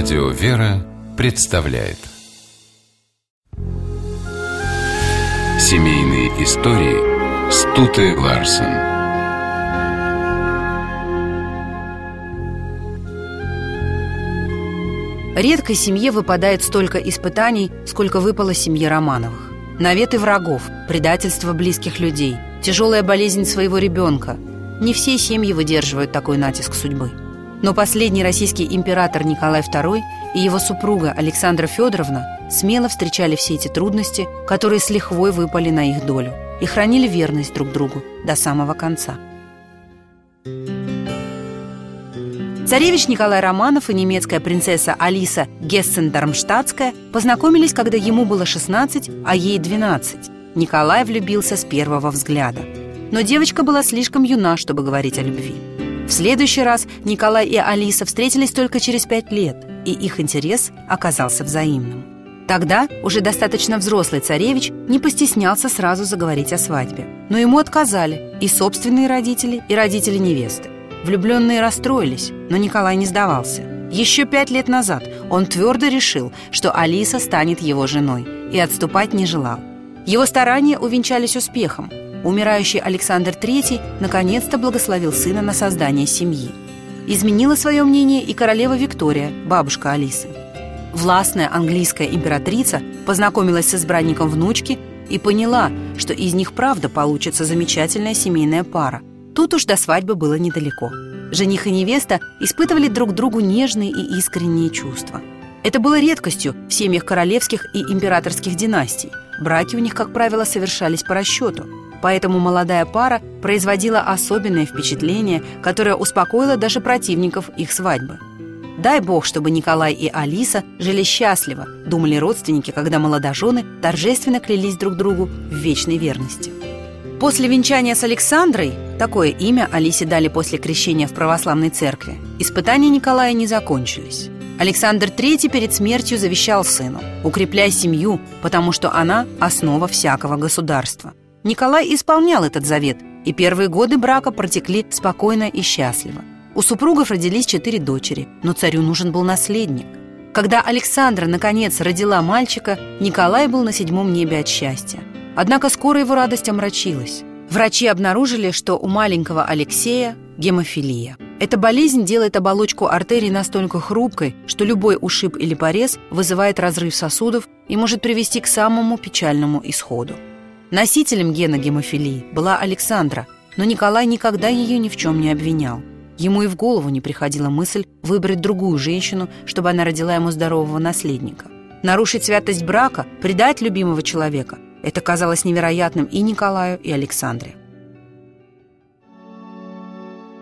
Радио «Вера» представляет Семейные истории Стуты Ларсен Редкой семье выпадает столько испытаний, сколько выпало семье Романовых. Наветы врагов, предательство близких людей, тяжелая болезнь своего ребенка. Не все семьи выдерживают такой натиск судьбы. Но последний российский император Николай II и его супруга Александра Федоровна смело встречали все эти трудности, которые с лихвой выпали на их долю, и хранили верность друг другу до самого конца. Царевич Николай Романов и немецкая принцесса Алиса Гессен-Дармштадтская познакомились, когда ему было 16, а ей 12. Николай влюбился с первого взгляда. Но девочка была слишком юна, чтобы говорить о любви. В следующий раз Николай и Алиса встретились только через пять лет, и их интерес оказался взаимным. Тогда уже достаточно взрослый царевич не постеснялся сразу заговорить о свадьбе. Но ему отказали и собственные родители, и родители невесты. Влюбленные расстроились, но Николай не сдавался. Еще пять лет назад он твердо решил, что Алиса станет его женой, и отступать не желал. Его старания увенчались успехом. Умирающий Александр III наконец-то благословил сына на создание семьи. Изменила свое мнение и королева Виктория, бабушка Алисы. Властная английская императрица познакомилась с избранником внучки и поняла, что из них правда получится замечательная семейная пара, Тут уж до свадьбы было недалеко. Жених и невеста испытывали друг другу нежные и искренние чувства. Это было редкостью в семьях королевских и императорских династий. Браки у них, как правило, совершались по расчету. Поэтому молодая пара производила особенное впечатление, которое успокоило даже противников их свадьбы. Дай бог, чтобы Николай и Алиса жили счастливо, думали родственники, когда молодожены торжественно клялись друг другу в вечной верности. После венчания с Александрой, такое имя Алисе дали после крещения в православной церкви, испытания Николая не закончились. Александр III перед смертью завещал сыну «Укрепляй семью, потому что она – основа всякого государства». Николай исполнял этот завет, и первые годы брака протекли спокойно и счастливо. У супругов родились четыре дочери, но царю нужен был наследник. Когда Александра, наконец, родила мальчика, Николай был на седьмом небе от счастья. Однако скоро его радость омрачилась. Врачи обнаружили, что у маленького Алексея гемофилия. Эта болезнь делает оболочку артерий настолько хрупкой, что любой ушиб или порез вызывает разрыв сосудов и может привести к самому печальному исходу. Носителем гена гемофилии была Александра, но Николай никогда ее ни в чем не обвинял. Ему и в голову не приходила мысль выбрать другую женщину, чтобы она родила ему здорового наследника. Нарушить святость брака, предать любимого человека это казалось невероятным и Николаю, и Александре.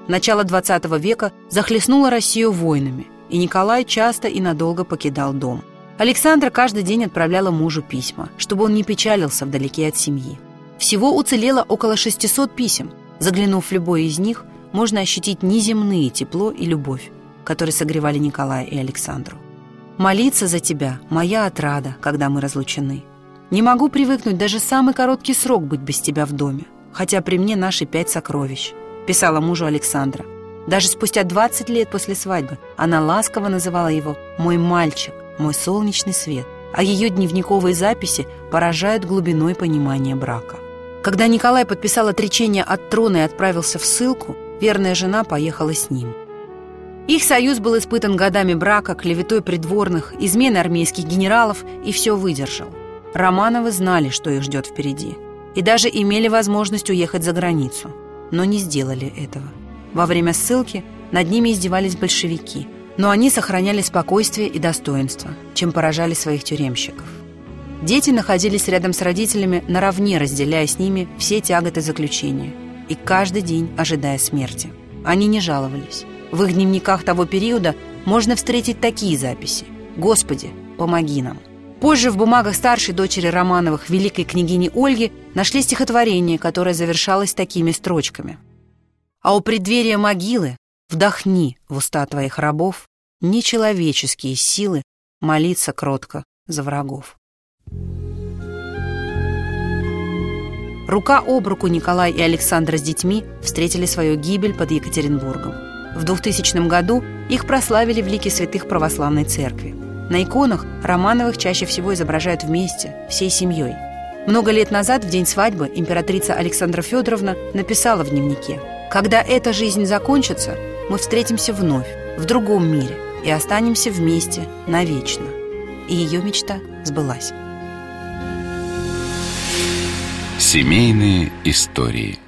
Начало XX века захлестнуло Россию войнами, и Николай часто и надолго покидал дом. Александра каждый день отправляла мужу письма, чтобы он не печалился вдалеке от семьи. Всего уцелело около 600 писем. Заглянув в любое из них, можно ощутить неземные тепло и любовь, которые согревали Николая и Александру. «Молиться за тебя – моя отрада, когда мы разлучены», не могу привыкнуть даже самый короткий срок быть без тебя в доме, хотя при мне наши пять сокровищ», — писала мужу Александра. Даже спустя 20 лет после свадьбы она ласково называла его «мой мальчик», «мой солнечный свет», а ее дневниковые записи поражают глубиной понимания брака. Когда Николай подписал отречение от трона и отправился в ссылку, верная жена поехала с ним. Их союз был испытан годами брака, клеветой придворных, измены армейских генералов и все выдержал – Романовы знали, что их ждет впереди, и даже имели возможность уехать за границу, но не сделали этого. Во время ссылки над ними издевались большевики, но они сохраняли спокойствие и достоинство, чем поражали своих тюремщиков. Дети находились рядом с родителями, наравне разделяя с ними все тяготы заключения и каждый день ожидая смерти. Они не жаловались. В их дневниках того периода можно встретить такие записи «Господи, помоги нам!» Позже в бумагах старшей дочери Романовых, великой княгини Ольги, нашли стихотворение, которое завершалось такими строчками. «А у преддверия могилы Вдохни в уста твоих рабов нечеловеческие силы молиться кротко за врагов. Рука об руку Николай и Александра с детьми встретили свою гибель под Екатеринбургом. В 2000 году их прославили в лике святых православной церкви. На иконах Романовых чаще всего изображают вместе, всей семьей. Много лет назад, в день свадьбы, императрица Александра Федоровна написала в дневнике «Когда эта жизнь закончится, мы встретимся вновь, в другом мире, и останемся вместе навечно. И ее мечта сбылась. Семейные истории –